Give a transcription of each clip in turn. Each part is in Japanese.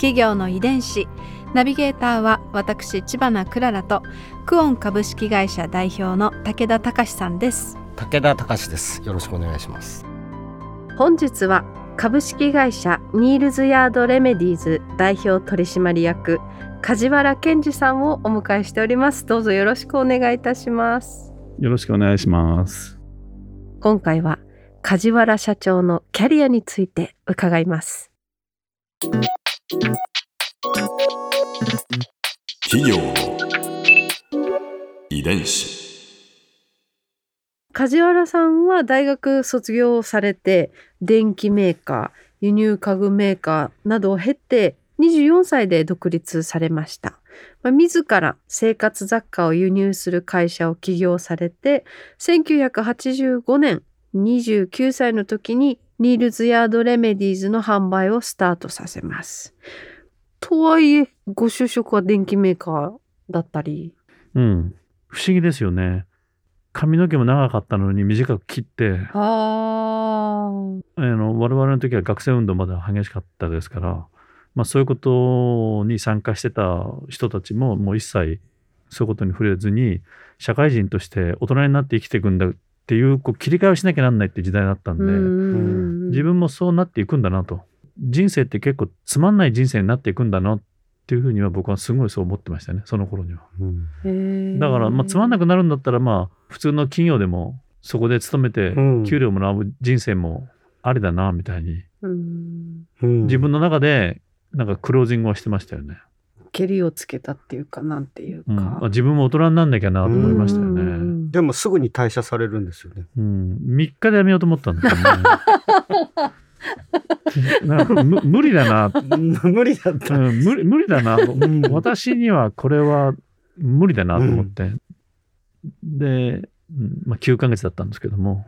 企業の遺伝子。ナビゲーターは私千葉なクララとクオン株式会社代表の武田隆さんです。武田隆です。よろしくお願いします。本日は株式会社ニールズヤードレメディーズ代表取締役梶原健二さんをお迎えしております。どうぞよろしくお願いいたします。よろしくお願いします。今回は梶原社長のキャリアについて伺います企業の遺伝子。梶原さんは大学卒業されて電機メーカー輸入家具メーカーなどを経て24歳で独立されました、まあ、自ら生活雑貨を輸入する会社を起業されて1985年29歳の時にニールズヤードレメディーズの販売をスタートさせますとはいえご就職は電機メーカーだったり？うん。不思議ですよね。髪の毛も長かったのに短く切って、あの我々の時は学生運動まだ激しかったですから、まあ、そういうことに参加してた人たちももう一切そういうことに触れずに社会人として大人になって生きていくんだっていうこう切り替えをしなきゃなんないって時代だったんで、うん。自分もそうなっていくんだなと。人生って結構つまんない人生になっていくんだなっていうふうには僕はすごいそう思ってましたねその頃には。うん。だから、まあ、つまんなくなるんだったら、まあ、普通の企業でも、そこで勤めてうん、給料もらう人生もありだな、みたいに、うん。うん。自分の中で、なんかクロージングをしてましたよね。けりをつけたっていうかなんていううん。か、あ自分も大人になんなきゃなと思いましたようね。ん。でもすぐに退社されるんですよね。うん、3日でやめようと思ったんですよね。無理だな、無理だった。うん、無理無理だな、ん。私にはこれは無理だなと思って。で、うん。まあ、9ヶ月だったんですけども、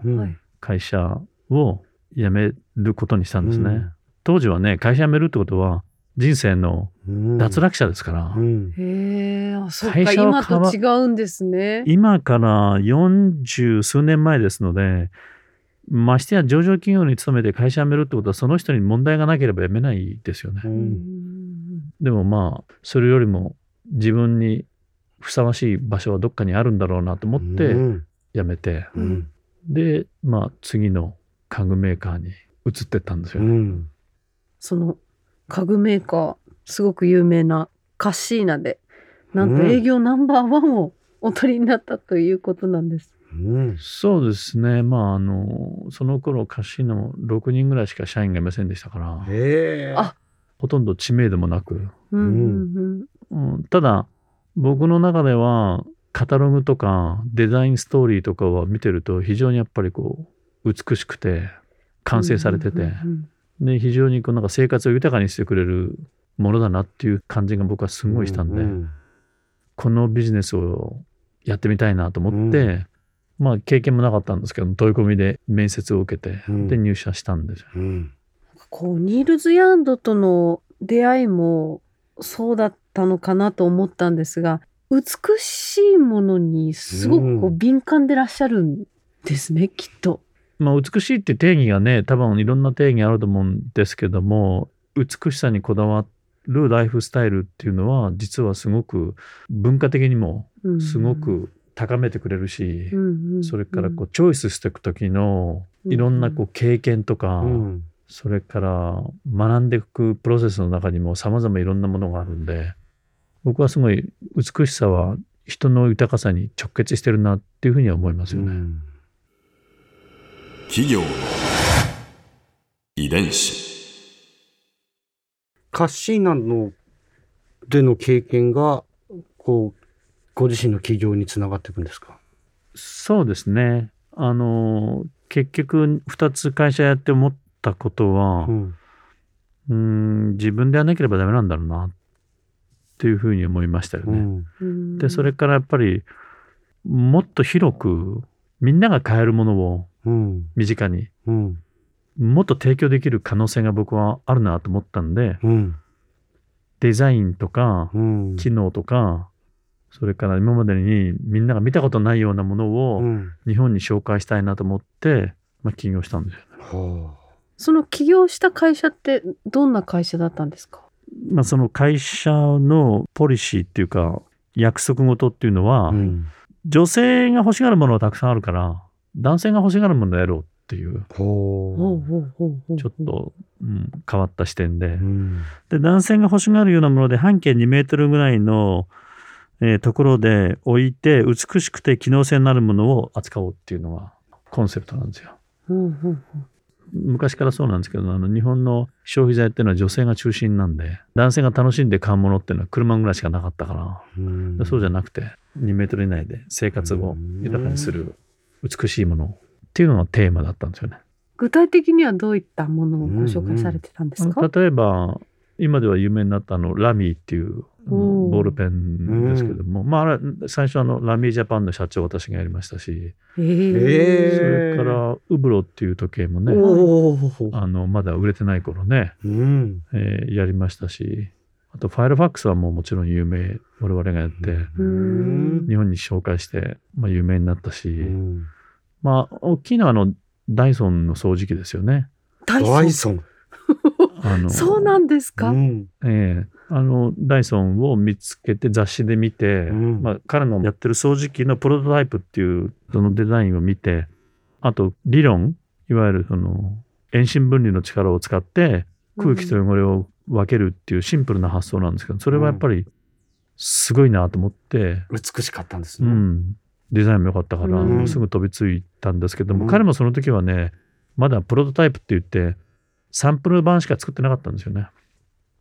会社を辞めることにしたんですね。うん。当時はね、会社辞めるってことは人生のうん。脱落者ですから、うん。へえあそっか会社を今と違うんですね。今から40数年前ですので、ましてや上場企業に勤めて会社辞めるってことはその人に問題がなければ辞めないですよね。ううんん。でもまあ、それよりも自分にふさわしい場所はどっかにあるんだろうなと思ってうん。辞めて、うん。で、まあ次の家具メーカーに移ってったんですよね。うん。その家具メーカーすごく有名なカッシーナでなんとうん。営業ナンバーワンをお取りになったということなんです、うん。そうですね。まあ、あの、その頃、カシノ6人ぐらいしか社員がいませんでしたから、ほとんど知名度もなく、うんうんうん。ただ、僕の中では、カタログとかデザインストーリーとかを見てると、非常にやっぱりこう、美しくて、完成されてて、うんで、非常にこうなんか生活を豊かにしてくれるものだなっていう感じが僕はすごいしたんで、うんこのビジネスをやってみたいなと思って、うん。まあ経験もなかったんですけど問い込みで面接を受けて、うん。で入社したんですよ。うん。こうニールズ・ヤンドとの出会いもそうだったのかなと思ったんですが美しいものにすごくこううん。敏感でらっしゃるんですね、きっと。まあ美しいって定義がね多分いろんな定義あると思うんですけども美しさにこだわるライフスタイルっていうのは実はすごく文化的にもすごく高めてくれるし、うんうんうん。それからこうチョイスしていく時のいろんなこう経験とか、うん。それから学んでいくプロセスの中にも様々いろんなものがあるんで僕はすごい美しさは人の豊かさに直結してるなっていうふうには思いますよね。企業の遺伝子カッシーナのでの経験がこうご自身の起業につながっていくんですか？そうですね。あの結局2つ会社やって思ったことは、うんうん自分でやらなければダメなんだろうなっていうふうに思いましたよね。うんうんでそれからやっぱりもっと広くみんなが買えるものをうん。身近に。うん。もっと提供できる可能性が僕はあるなと思ったんでうん。デザインとかうん。機能とかそれから今までにみんなが見たことないようなものうをん。日本に紹介したいなと思って、まあ、起業したんですよ。ね。はその起業した会社ってどんな会社だったんですか？まあ、その会社のポリシーっていうか約束事っていうのは、あうん。女性が欲しがるものはたくさんあるから男性が欲しがるものをやろうっていうちょっと、うん、変わった視点で。ううん。で男性が欲しがるようなもので半径2メートルぐらいの、えーところで置いて美しくて機能性のあるものを扱おうっていうのがコンセプトなんですよ。うんうん昔からそうなんですけどあの日本の消費財っていうのは女性が中心なんで男性が楽しんで買うものっていうのは車ぐらいしかなかったからうん。そうじゃなくて2メートル以内で生活を豊かにする美しいもの。っていうのがテーマだったんですよね。具体的にはどういったものをご紹介されてたんですか、例えば今では有名になったあのラミーっていうボールペンですけども、まああれ最初あのラミージャパンの社長を私がやりましたし、ええー。そーれからウブロっていう時計もねあのまだ売れてない頃ね、うん。えーやりましたしあとファイルファックスはもうもちろん有名我々がやって、うん。日本に紹介して、まあ、有名になったし、うん。まあ大きいのはあのダイソンの掃除機ですよね。ダイソン。ダイソン。あのそうなんですか、うん。ええ。あのダイソンを見つけて雑誌で見て、うん。まあ、彼のやってる掃除機のプロトタイプっていうそのデザインを見てあと理論いわゆるその遠心分離の力を使って空気と汚れを分けるっていうシンプルな発想なんですけどそれはやっぱりすごいなと思って、美しかったんですうねん。デザインも良かったから、うん。すぐ飛びついたんですけども、うん。彼もその時はねまだプロトタイプって言ってサンプル版しか作ってなかったんですよね。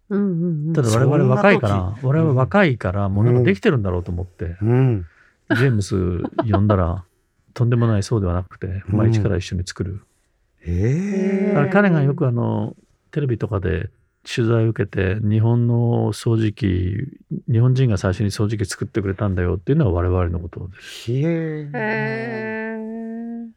うんうんうん。ただ我々若いから、我々若いから、もうなんかできてるんだろうと思って、うん。ジェームス呼んだら、とんでもないそうではなくて、うんまあ一から一緒に作る。ええだから彼がよくあの、テレビとかで取材を受けて、日本の掃除機、日本人が最初に掃除機作ってくれたんだよっていうのは我々のことです。へー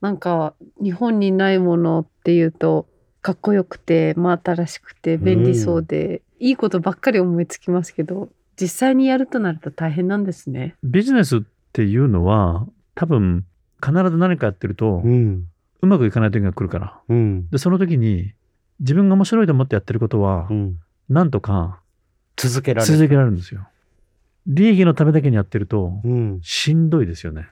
なんか日本にないものっていうとかっこよくて真新しくて便利そうで、いいことばっかり思いつきますけど実際にやるとなると大変なんですね。ビジネスっていうのは、多分、必ず何かやってるとう、んうまくいかない時が来るから。うんで、その時に、自分が面白いと思ってやってることはう、んなんとか続けられる続けられるんですよ。利益のためだけにやってると、うんしんどいですよね。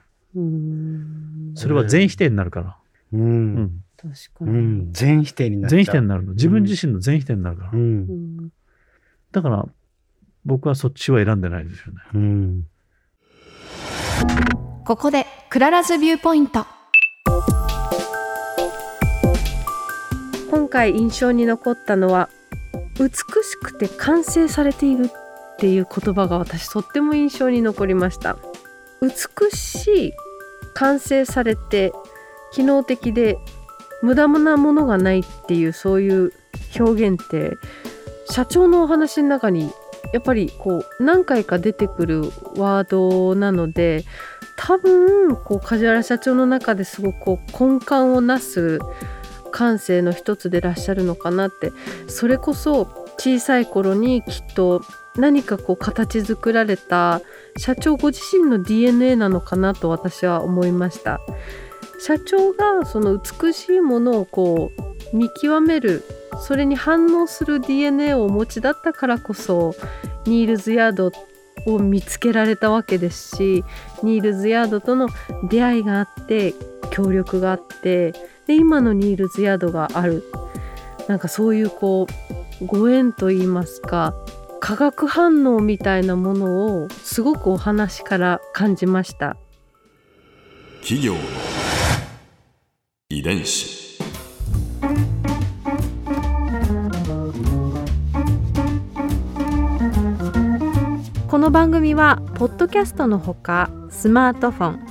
それは全否定になるから。ううんん。確かに、うん全否定になっちゃう全否定になるの。自分自身の全否定になるから。うんうんだから、僕はそっちは選んでないですよね。うんここで Clara's Viewpoint 今回印象に残ったのは美しくて完成されているっていう言葉が私とっても印象に残りました。美しい完成されて機能的で無駄なものがないっていうそういう表現って社長のお話の中にやっぱりこう何回か出てくるワードなので多分こう梶原社長の中ですごくこう根幹をなす感性の一つでいらっしゃるのかなって。それこそ小さい頃にきっと何かこう形作られた社長ご自身の DNA なのかなと私は思いました。社長がその美しいものをこう見極めるそれに反応する DNA をお持ちだったからこそニールズヤードを見つけられたわけですしニールズヤードとの出会いがあって協力があってで今のニールズヤードがある。なんかそういうこうご縁といいますか化学反応みたいなものをすごくお話から感じました。企業の遺伝子。この番組はポッドキャストのほかスマートフォン